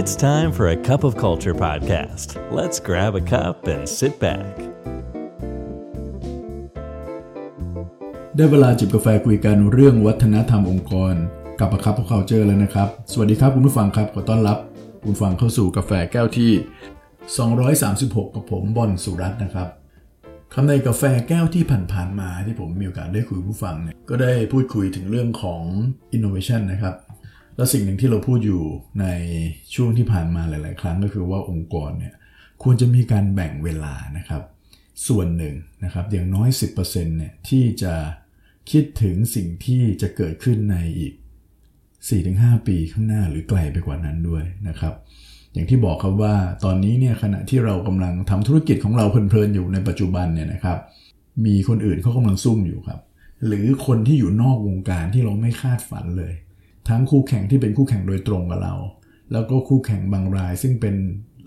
It's time for a cup of culture podcast. Let's grab a cup and sit back. ได้เวลาจิบกาแฟคุยกันเรื่องวัฒนธรรมองค์กร กับประคับพวกเขาเจอแล้วนะครับ สวัสดีครับคุณผู้ฟังครับขอต้อนรับ คุณฟังเข้าสู่กาแฟแก้วที่ 236 กับผมบอนสุรัตน์นะครับคำในกาแฟแก้วที่ผ่านๆมาที่ผมมีโอกาสได้คุยผู้ฟังเนี่ยก็ได้พูดคุยถึงเรื่องของ innovation นะครับ และสิ่งหนึ่งที่เราพูดอยู่ในช่วงที่ผ่านมาหลาย ๆ ครั้งก็คือว่าองค์กรเนี่ยควรจะมีการแบ่งเวลานะครับ ส่วนหนึ่งนะครับอย่างน้อย 10%เนี่ยที่จะคิดถึงสิ่งที่จะเกิดขึ้นในอีก 4-5 ปีข้างหน้าหรือไกลไปกว่านั้นด้วยนะครับ อย่างที่บอกครับว่าตอนนี้เนี่ยขณะที่เรากำลังทำธุรกิจของเราเพลินๆอยู่ในปัจจุบันเนี่ยนะครับ มีคนอื่นเขากำลังซุ่มอยู่ครับ หรือคนที่อยู่นอกวงการที่เราไม่คาดฝันเลย ทั้งคู่แข่งที่เป็นคู่แข่งโดยตรงกับเรา แล้วก็คู่แข่งบางราย ซึ่งเป็น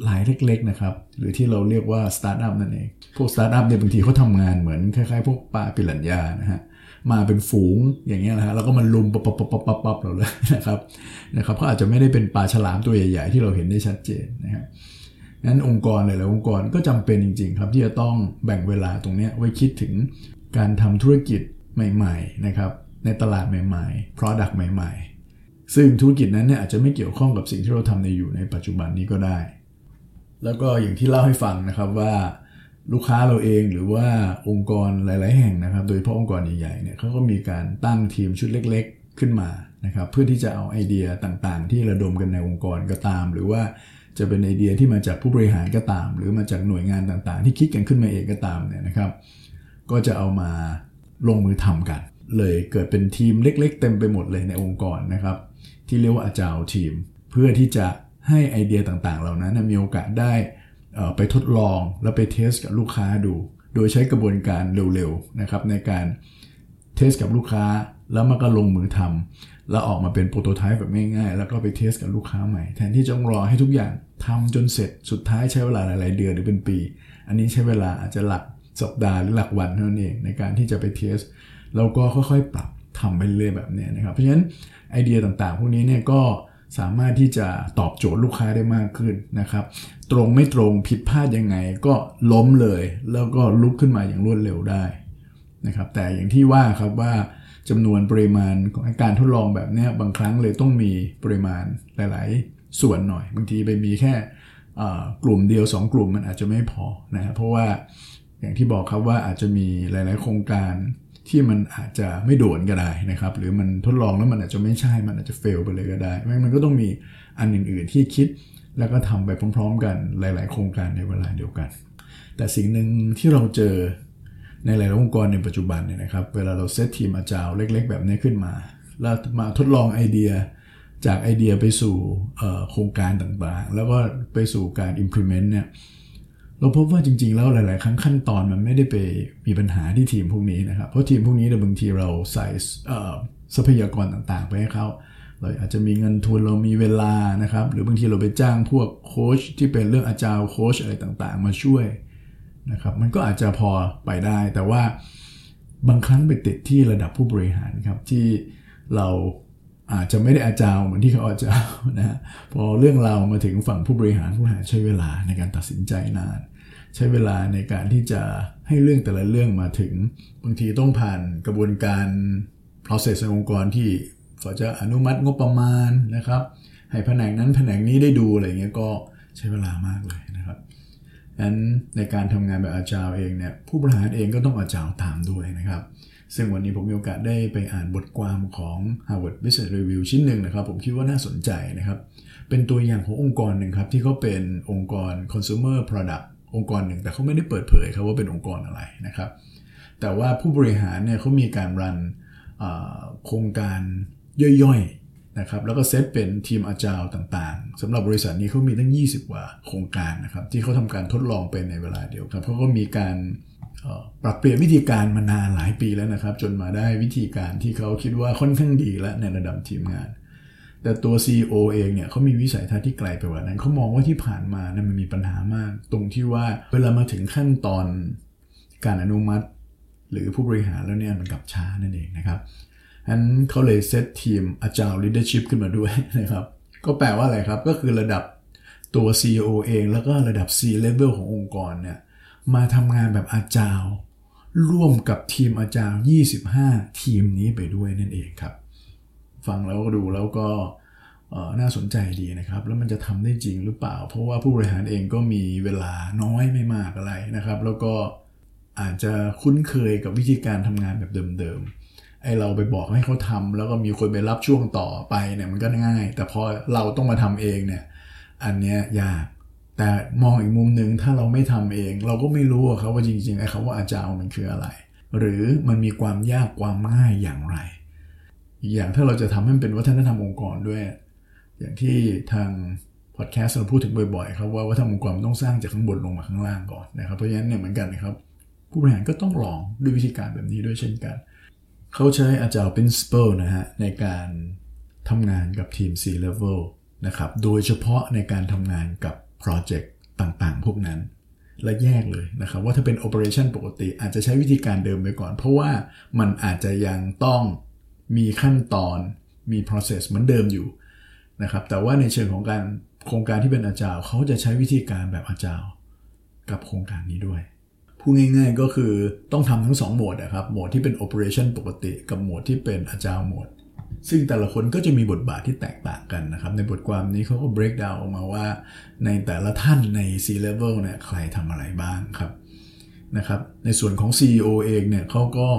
รายเล็กๆนะครับ หรือที่เราเรียกว่าสตาร์ทอัพนั่นเอง พวกสตาร์ทอัพเนี่ยบางทีเขาทำงานเหมือนคล้ายๆ พวกปลาปิรันยานะฮะมาเป็นฝูงอย่างเงี้ยนะฮะแล้วก็มันลุมปับปับปับปับปับปับเราเลยนะครับนะครับเขาอาจจะไม่ได้เป็นปลาฉลามตัวใหญ่ ๆ ที่เราเห็นได้ชัดเจนนะฮะนั้นองค์กรหลายๆองค์กรก็จำเป็นจริง ๆ ครับที่จะต้องแบ่งเวลาตรงเนี้ยไว้คิดถึงการทำธุรกิจใหม่ ๆ นะครับ ในตลาดใหม่ ๆ product ใหม่ ๆ ซึ่งธุรกิจนั้นเนี่ยอาจจะไม่เกี่ยวข้องกับสิ่งที่เราทำในอยู่ในปัจจุบันนี้ก็ได้ แล้วก็อย่างที่เล่าให้ฟังนะครับว่าลูกค้าเราเองหรือว่าองค์กรหลาย ๆ แห่งนะครับ โดยเฉพาะองค์กรใหญ่ ๆ เนี่ยเขาก็มีการตั้งทีมชุดเล็ก ๆ ขึ้นมานะครับ เพื่อที่จะเอาไอเดียต่าง ๆ ที่ระดมกันในองค์กรก็ตาม หรือว่าจะเป็นไอเดียที่มาจากผู้บริหารก็ตาม หรือมาจากหน่วยงานต่าง ๆ ที่คิดกันขึ้นมาเองก็ตามเนี่ยนะครับ ก็จะเอามาลงมือทำกัน เลยเกิดเป็นทีมเล็ก ๆ เต็มไปหมดเลยในองค์กรนะครับ ที่เรียกว่าอาจารย์ทีม เพื่อที่จะให้ไอเดียต่างๆ เหล่านั้นมีโอกาสได้ไปทดลองแล้วไปเทสกับลูกค้าดู โดยใช้กระบวนการเร็วๆนะครับในการเทสกับลูกค้าแล้วมันก็ลงมือทำแล้วออกมาเป็นโปรโตไทป์แบบง่ายๆ แล้วก็ไปเทสกับลูกค้าใหม่ แทนที่จะรอให้ทุกอย่างทำจนเสร็จสุดท้ายใช้เวลาหลายๆเดือนหรือเป็นปี อันนี้ใช้เวลาอาจจะหลักสัปดาห์หรือหลักวันเท่านั้นเองในการที่จะไปเทสแล้วก็ค่อยๆ ปรับทำไปเรื่อยแบบนี้นะครับ เพราะฉะนั้น ไอเดียต่างๆ พวกนี้เนี่ยก็สามารถที่จะตอบโจทย์ลูกค้าได้มากขึ้นนะครับ ตรงไม่ตรงผิดพลาดยังไงก็ล้มเลย แล้วก็ลุกขึ้นมาอย่างรวดเร็วได้นะครับ แต่อย่างที่ว่าครับว่าจำนวนปริมาณของการทดลองแบบนี้บางครั้งเลยต้องมีปริมาณหลาย ๆ ส่วนหน่อย บางทีไปมีแค่กลุ่มเดียว 2 กลุ่มมันอาจจะไม่พอนะเพราะว่าอย่างที่บอกครับว่าอาจจะมีหลาย ๆ โครงการ ที่มันอาจจะไม่โดนก็ได้นะครับ หรือมันทดลองแล้วมันอาจจะไม่ใช่มันอาจจะเฟลไปเลยก็ได้มันก็ต้องมีอันอื่นๆที่คิดแล้วก็ทำไปพร้อม ๆ กันหลาย ๆ โครงการในเวลาเดียวกัน แต่สิ่งหนึ่งที่เราเจอในหลายๆองค์กรในปัจจุบันเนี่ยนะครับ เวลาเราเซตทีมอาจารย์เล็ก ๆ แบบนี้ขึ้นมา แล้วมาทดลองไอเดียจากไอเดียไปสู่โครงการต่างๆ แล้วก็ไปสู่การ implement เนี่ย เราพบว่าจริง ๆ แล้วหลาย ๆ ครั้งขั้นตอนมันไม่ได้ไปมีปัญหาที่ทีมพวกนี้นะครับ เพราะทีมพวกนี้เนี่ยบางทีเราใส่ทรัพยากรต่าง ๆ ไปให้เขาเราอาจจะมีเงินทุนเรามีเวลานะครับ หรือบางทีเราไปจ้างพวกโค้ชที่เป็นเรื่องอาจารย์โค้ชอะไรต่าง ๆ มาช่วยนะครับ มันก็อาจจะพอไปได้ แต่ว่าบางครั้งไปติดที่ระดับผู้บริหารครับที่เราอาจจะไม่ได้อาจารย์เหมือนที่เขาอาจารย์นะพอเรื่องเรามาถึงฝั่งผู้บริหารผู้บริหารใช้เวลาในการตัดสินใจนาน ใช้เวลาในการที่จะให้เรื่องแต่ละเรื่องมาถึง บางทีต้องผ่านกระบวนการ process ในองค์กรที่เขาจะอนุมัติงบประมาณนะครับ ให้แผนกนั้นแผนกนี้ได้ดูอะไรเงี้ยก็ใช้เวลามากเลยนะครับนั้นในการทำงานแบบอาจารย์เองเนี่ยผู้บริหารเองก็ต้องอาจารย์ตามด้วยนะครับ ซึ่งวันนี้ผมมีโอกาสได้ไปอ่านบทความของ Harvard Business Review ชิ้นหนึ่งนะครับ ผมคิดว่าน่าสนใจนะครับ เป็นตัวอย่างขององค์กรหนึ่งครับ ที่เขาเป็นองค์กร consumer product องค์กรหนึ่ง แต่เขาไม่ได้เปิดเผยครับว่าเป็นองค์กรอะไรนะครับ แต่ว่าผู้บริหารเนี่ยเขามีการรันโครงการย่อยๆนะครับแล้วก็เซตเป็นทีมอาจารย์ต่างๆสำหรับบริษัทนี้เขามีตั้ง 20 กว่าโครงการนะครับที่เขาทำการทดลองเป็นในเวลาเดียวกันเขาก็มีการปรับเปลี่ยนวิธีการมานานหลายปีแล้วนะครับ จนมาได้วิธีการที่เขาคิดว่าค่อนข้างดีแล้วในระดับทีมงาน แต่ตัว CEO เองเนี่ยเขามีวิสัยทัศน์ที่ไกลไปกว่านั้นเขามองว่าที่ผ่านมานะมันมีปัญหามาก ตรงที่ว่าเวลามาถึงขั้นตอนการอนุมัติ หรือผู้บริหารแล้วเนี่ยมันกลับช้านั่นเองนะครับฉะนั้นเขาเลยเซตทีมอาจารย์ leadership ขึ้นมาด้วยนะครับ ก็แปลว่าอะไรครับ ก็คือระดับตัว CEO เองแล้วก็ระดับ C level ขององค์กรเนี่ยมาทำงานแบบอาจารย์ร่วมกับทีมอาจารย์ 25 ทีมนี้ไปด้วยนั่นเองครับ ฟังแล้วก็ดูแล้วก็น่าสนใจดีนะครับ แล้วมันจะทำได้จริงหรือเปล่า เพราะว่าผู้บริหารเองก็มีเวลาน้อยไม่มากอะไรนะครับ แล้วก็อาจจะคุ้นเคยกับวิธีการทำงานแบบเดิมๆไอเราไปบอกให้เขาทำแล้วก็มีคนไปรับช่วงต่อไปเนี่ยมันก็ง่าย แต่พอเราต้องมาทำเองเนี่ยอันเนี้ยยากแต่มองอีกมุมหนึ่งถ้าเราไม่ทำเอง เราก็ไม่รู้ครับว่าจริงๆไอ้คำว่าอาจารย์มันคืออะไร หรือมันมีความยากความง่ายอย่างไร อีกอย่างถ้าเราจะทำให้มันเป็นวัฒนธรรมองค์กรด้วย อย่างที่ทางพอดแคสต์เราพูดถึงบ่อยๆครับว่าวัฒนธรรมองค์กรต้องสร้างจากข้างบนลงมาข้างล่างก่อนนะครับเพราะฉะนั้นเนี่ยเหมือนกันนะครับ ผู้บริหารก็ต้องลองด้วยวิธีการแบบนี้ด้วยเช่นกัน เขาใช้อาจารย์ principle นะฮะในการทำงานกับทีม C level นะครับโดยเฉพาะในการทำงานกับโปรเจกต์ต่างๆ พวกนั้น และแยกเลยนะครับว่าถ้าเป็น operation ปกติอาจจะใช้วิธีการเดิมไปก่อน เพราะว่ามันอาจจะยังต้อง มีขั้นตอนมี process เหมือนเดิมอยู่นะครับ แต่ว่าในเชิงของการโครงการที่เป็นอาจารย์เขาจะใช้วิธีการแบบอาจารย์กับโครงการนี้ด้วยพูดง่ายๆก็คือต้องทำทั้ง 2 โหมดนะครับโหมดที่เป็น operation ปกติกับโหมดที่เป็นอาจารย์โหมด ซึ่งแต่ละคนก็จะมีบทบาทที่แตกต่างกันนะครับ ในบทความนี้เขาก็ break down ออกมาว่า ในแต่ละท่านใน C level เนี่ยใครทำอะไรบ้างครับนะครับ ในส่วนของ CEO เองเนี่ยเขาก็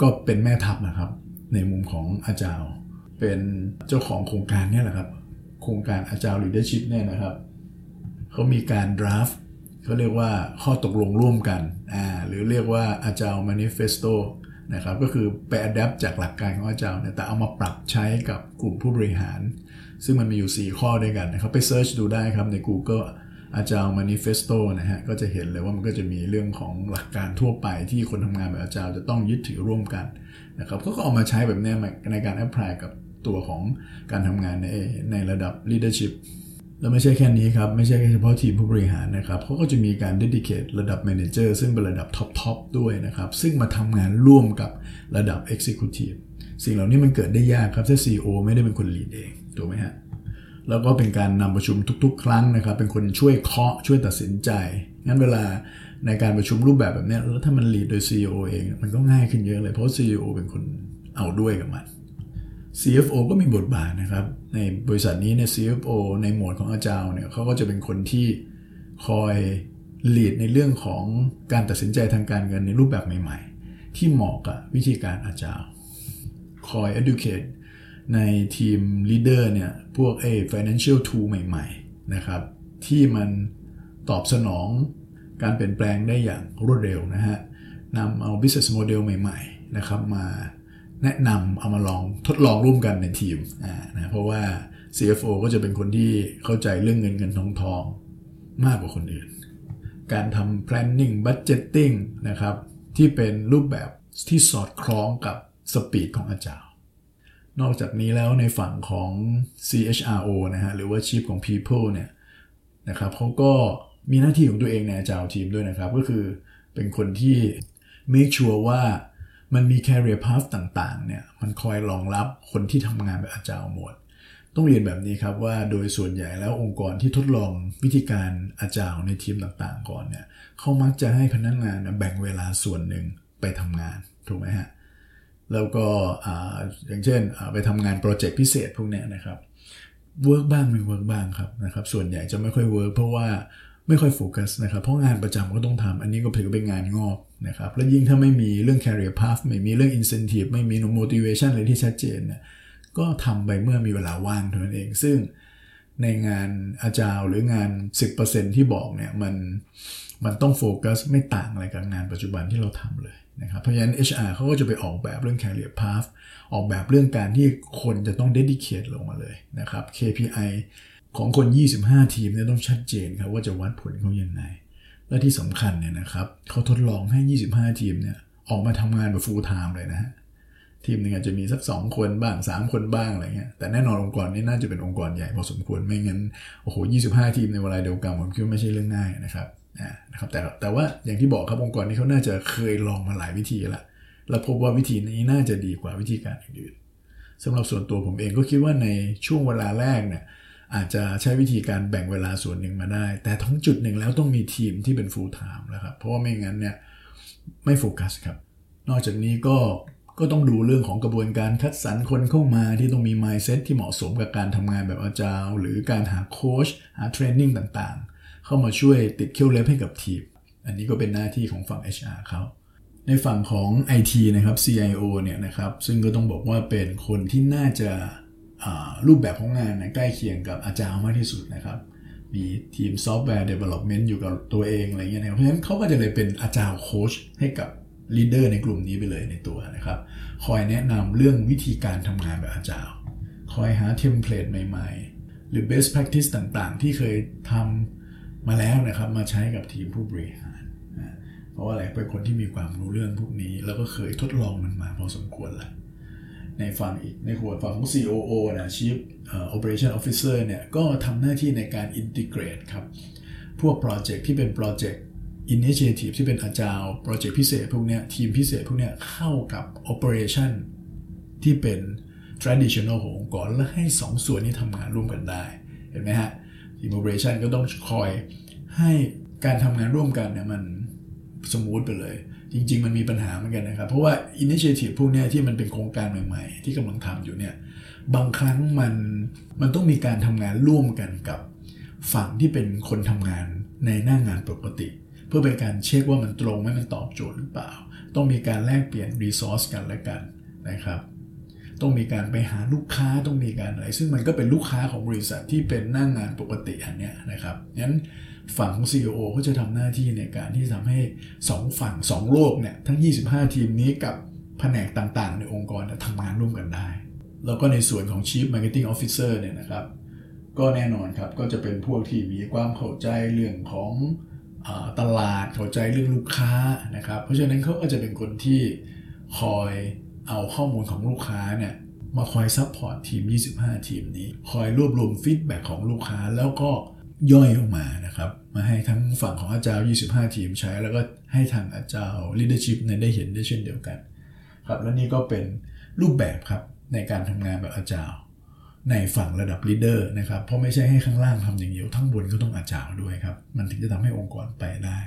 ก็เป็นแม่ทัพนะครับ ในมุมของอาจารย์เป็นเจ้าของโครงการนี่แหละครับ โครงการอาจารย์ leadership เนี่ยนะครับเขามีการ draft เขาเรียกว่าข้อตกลงร่วมกันอ่าหรือเรียกว่าอาจารย์ manifesto นะครับก็คือไปอัดแอปจากหลักการของอาจารย์เนี่ยแต่เอามาปรับใช้กับกลุ่มผู้บริหาร ซึ่งมันมีอยู่ 4 ข้อด้วยกันนะครับ ไปเซิร์ชดูได้ครับใน Google Agile manifesto นะฮะก็จะเห็นเลยว่ามันก็จะมีเรื่องของหลักการทั่วไปที่คนทำงานแบบ Agile จะต้องยึดถือร่วมกัน นะครับเขาก็เอามาใช้แบบนี้ในการ apply กับตัวของการทำงานในในระดับ leadership แล้วไม่ใช่แค่นี้ครับ ไม่ใช่แค่เฉพาะทีมผู้บริหารนะครับเขาก็จะมีการ dedicate ระดับ manager ซึ่งเป็นระดับ top top ด้วยนะครับ ซึ่งมาทำงานร่วมกับระดับ executive สิ่งเหล่านี้มันเกิดได้ยากครับ ถ้า CEO ไม่ได้เป็นคน lead เองถูกไหมฮะแล้วก็เป็นการนำประชุมทุกๆ ครั้งนะครับ เป็นคนช่วยเคาะช่วยตัดสินใจงั้นเวลา ในการประชุมรูปแบบแบบนี้แล้วถ้ามัน lead โดย CEO เอง มันก็ง่ายขึ้นเยอะเลย เพราะ CEO เป็นคนเอาด้วยกับมัน CFO ก็มีบทบาทนะครับ ในบริษัทนี้เนี่ย CFO ในหมวดของอาจารย์เนี่ยเขาก็จะเป็นคนที่คอย lead ในเรื่องของการตัดสินใจทางการเงินในรูปแบบใหม่ ๆ ที่เหมาะกับวิธีการอาจารย์คอย educate ในทีม leader เนี่ยพวกเอ financial tool ใหม่ ๆ นะครับ ที่มันตอบสนอง การเปลี่ยนแปลงได้อย่างรวดเร็วนะฮะนำเอา business model ใหม่ๆนะครับมาแนะนำเอามาลองทดลองร่วมกันในทีมอ่านะเพราะว่า CFO ก็จะเป็นคนที่เข้าใจเรื่องเงินเงินทองทองมากกว่าคนอื่น การทำ planning budgeting นะครับที่เป็นรูปแบบที่สอดคล้องกับสปีดของอาจารย์ นอกจากนี้แล้วในฝั่งของ CHRO นะฮะหรือว่า Chief ของ People เนี่ยนะครับเขาก็ มีหน้าที่ของตัวเองในอาจารย์ทีมด้วยนะครับ ก็คือเป็นคนที่ make sure ว่ามันมี career path ต่างๆเนี่ยมันคอยรองรับคนที่ทำงานแบบอาจารย์หมด ต้องเรียนแบบนี้ครับว่าโดยส่วนใหญ่แล้วองค์กรที่ทดลองวิธีการ Agile ในทีมต่างๆ ก่อนเนี่ยเขามักจะให้พนักงานแบ่งเวลาส่วนหนึ่งไปทำงานถูกไหมฮะแล้วก็อย่างเช่นไปทำงาน project พิเศษพวกนี้นะครับ work บ้างไม่ work บ้างครับนะครับส่วนใหญ่จะไม่ค่อย work เพราะว่า ไม่ค่อยโฟกัสนะครับเพราะงานประจำก็ต้องทำอันนี้ก็ถือเป็นงานงอกนะครับและยิ่งถ้าไม่มีเรื่อง career path ไม่มีเรื่อง incentive ไม่มี motivation อะไรที่ชัดเจนเนี่ยก็ทำไปเมื่อมีเวลาว่างเท่านั้นเอง ซึ่งในงานอาจารย์หรืองาน 10%ที่บอกเนี่ยมันมันต้องโฟกัสไม่ต่างอะไรกับงานปัจจุบันที่เราทำเลยนะครับเพราะฉะนั้น HR เขาก็จะไปออกแบบเรื่อง career path ออกแบบเรื่องการที่คนจะต้อง dedicate ลงมาเลยนะครับ KPI ของคน 25 ทีมเนี่ยต้องชัดเจนครับว่าจะวัดผลเขายังไง และที่สำคัญเนี่ยนะครับเขาทดลองให้ 25 ทีมเนี่ยออกมาทำงานแบบ full time เลยนะฮะทีมหนึ่งอาจจะมีสัก 2 คนบ้าง 3 คนบ้างอะไรเงี้ยแต่แน่นอนองค์กรนี้น่าจะเป็นองค์กรใหญ่พอสมควรไม่งั้นโอ้โห 25 ทีมในเวลาเดียวกันผมคิดว่าไม่ใช่เรื่องง่ายนะครับนะครับแต่แต่ว่าอย่างที่บอกครับองค์กรนี้เขาน่าจะเคยลองมาหลายวิธีละแล้วพบว่าวิธีนี้น่าจะดีกว่าวิธีการอื่นๆสำหรับส่วนตัวผมเองก็คิดว่าในช่วงเวลาแรกเนี่ย อาจจะใช้วิธีการแบ่งเวลาส่วนหนึ่งมาได้ แต่ทั้งจุดหนึ่งแล้วต้องมีทีมที่เป็น full time แล้วครับ เพราะว่าไม่งั้นเนี่ยไม่โฟกัสครับ นอกจากนี้ก็ก็ต้องดูเรื่องของกระบวนการคัดสรรคนเข้ามาที่ต้องมี mindset ที่เหมาะสมกับการทำงานแบบอาจารย์หรือการหาโค้ชหาเทรนนิ่งต่างๆ เข้ามาช่วยติดเขี้ยวเล็บให้กับทีม อันนี้ก็เป็นหน้าที่ของฝั่ง HR เขาในฝั่งของ IT นะครับ CIO เนี่ยนะครับซึ่งก็ต้องบอกว่าเป็นคนที่น่าจะ รูปแบบของงานนะใกล้เคียงกับอาจารย์มากที่สุดนะครับ มีทีมซอฟต์แวร์ development อยู่กับตัวเองอะไรเงี้ยนะเพราะฉะนั้นเขาก็จะเลยเป็น Agile โค้ชให้กับ leader ในกลุ่มนี้ไปเลยในตัวนะครับ คอยแนะนำเรื่องวิธีการทำงานแบบ Agile คอยหา template ใหม่ๆ หรือ best practice ต่างๆ ที่เคยทำมาแล้วนะครับ มาใช้กับทีมผู้บริหาร เพราะว่าอะไรเป็นคนที่มีความรู้เรื่องพวกนี้ แล้วก็เคยทดลองมันมาพอสมควรแล้ว ในฝั่งในหัวฝั่งของ COO นะ Chief Operation Officer เนี่ยก็ทำหน้าที่ในการ integrate ครับ พวกโปรเจกต์ที่เป็นโปรเจกต์ initiative ที่เป็น Agile โปรเจกต์พิเศษพวกเนี้ยทีมพิเศษพวกเนี้ยเข้ากับ operation ที่เป็น traditional ขององค์กรและให้2ส่วนนี้ทำงานร่วมกันได้ เห็นไหมฮะทีม operation ก็ต้องคอยให้การทำงานร่วมกันเนี่ยมัน smooth ไปเลย จริง ๆ มันมีปัญหาเหมือนกันนะครับ เพราะว่า initiative พวกนี้ที่มันเป็นโครงการใหม่ๆ ที่กำลังทำอยู่เนี่ยบางครั้งมันมันต้องมีการทำงานร่วมกันกับฝั่งที่เป็นคนทำงานในหน้างงานปกติ เพื่อเป็นการเช็คว่ามันตรงไหมมันตอบโจทย์หรือเปล่า ต้องมีการแลกเปลี่ยนรีซอสกันและกันนะครับต้องมีการไปหาลูกค้าต้องมีการอะไร ซึ่งมันก็เป็นลูกค้าของบริษัทที่เป็นหน้างงานปกติอันเนี้ยนะครับงั้น ฝั่งของ CEO เขาจะทำหน้าที่ในการที่ทำให้ 2 ฝั่ง 2 โลกเนี่ยทั้ง 25 ทีมนี้กับแผนกต่างๆ ในองค์กรทำงานร่วมกันได้ แล้วก็ในส่วนของ Chief Marketing Officer เนี่ยนะครับ ก็แน่นอนครับก็จะเป็นพวกที่มีความเข้าใจเรื่องของตลาดเข้าใจเรื่องลูกค้านะครับ เพราะฉะนั้นเขาก็จะเป็นคนที่คอยเอาข้อมูลของลูกค้าเนี่ยมาคอย support ทีม 25 ทีมนี้ คอยรวบรวม feedback ของลูกค้าแล้วก็ย่อยออกมานะครับ ฝั่งของอาจารย์ 25 ทีมใช้ แล้วก็ให้ทางอาจารย์ leadership ในได้เห็นได้เช่นเดียวกัน ครับและนี่ก็เป็นรูปแบบครับในการทำงานแบบอาจารย์ในฝั่งระดับ leader นะครับ เพราะไม่ใช่ให้ข้างล่างทำอย่างเดียวทั้งบนก็ต้องอาจารย์ด้วยครับ มันถึงจะทำให้องค์กรไปได้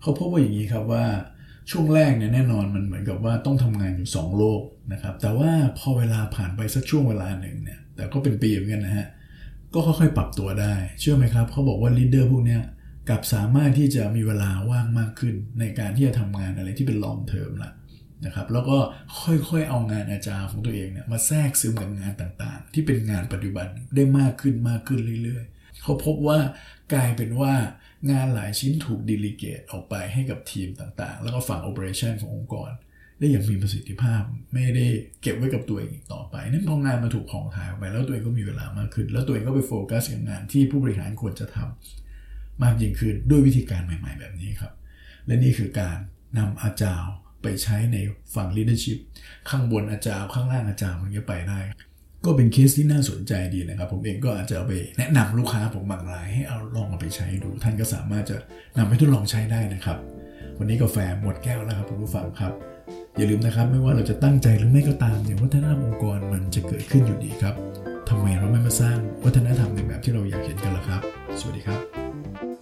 เขาพบว่าอย่างนี้ครับว่าช่วงแรกเนี่ยแน่นอนมันเหมือนกับว่าต้องทำงานอยู่ 2 โลกนะครับ แต่ว่าพอเวลาผ่านไปสักช่วงเวลาหนึ่งเนี่ยแต่ก็เป็นปีเหมือนกันนะฮะก็ค่อยๆปรับตัวได้ เชื่อไหมครับเขาบอกว่า leader พวกเนี้ย กับสามารถที่จะมีเวลาว่างมากขึ้น ในการที่จะทำงานอะไรที่เป็น long term ละนะครับแล้วก็ค่อยๆเอางาน Agile ของตัวเองเนี่ยมาแทรกซึมกับงานต่างๆ ที่เป็นงานปัจจุบันได้มากขึ้นมากขึ้นเรื่อยๆ เขาพบว่ากลายเป็นว่างานหลายชิ้นถูก delegate ออกไปให้กับทีมต่างๆ แล้วก็ฝั่ง operation ขององค์กร ได้อย่างมีประสิทธิภาพไม่ได้เก็บไว้กับตัวเองอีกต่อไปนั่นพองานมาถูกของถ่ายออกไป แล้วตัวเองก็มีเวลามากขึ้น แล้วตัวเองก็ไปโฟกัสกับงานที่ผู้บริหารควรจะทำ มากยิ่งขึ้นด้วยวิธีการใหม่ ๆ แบบนี้ครับ และนี่คือการนำอาจารย์ไปใช้ในฝั่ง leadership ข้างบนอาจารย์ข้างล่างอาจารย์มันก็ไปได้ ก็เป็นเคสที่น่าสนใจดีนะครับ ผมเองก็อาจจะไปแนะนำลูกค้าผมบางรายให้เอาลองเอาไปใช้ดู ท่านก็สามารถจะนำไปทดลองใช้ได้นะครับ วันนี้กาแฟหมดแก้วแล้วครับคุณผู้ฟังครับอย่าลืมนะครับ ไม่ว่าเราจะตั้งใจหรือไม่ก็ตามเนี่ยวัฒนธรรมองค์กรมันจะเกิดขึ้นอยู่ดีครับทำไมเราไม่มาสร้างวัฒนธรรมในแบบที่เราอยากเห็นกันล่ะครับ สวัสดีครับ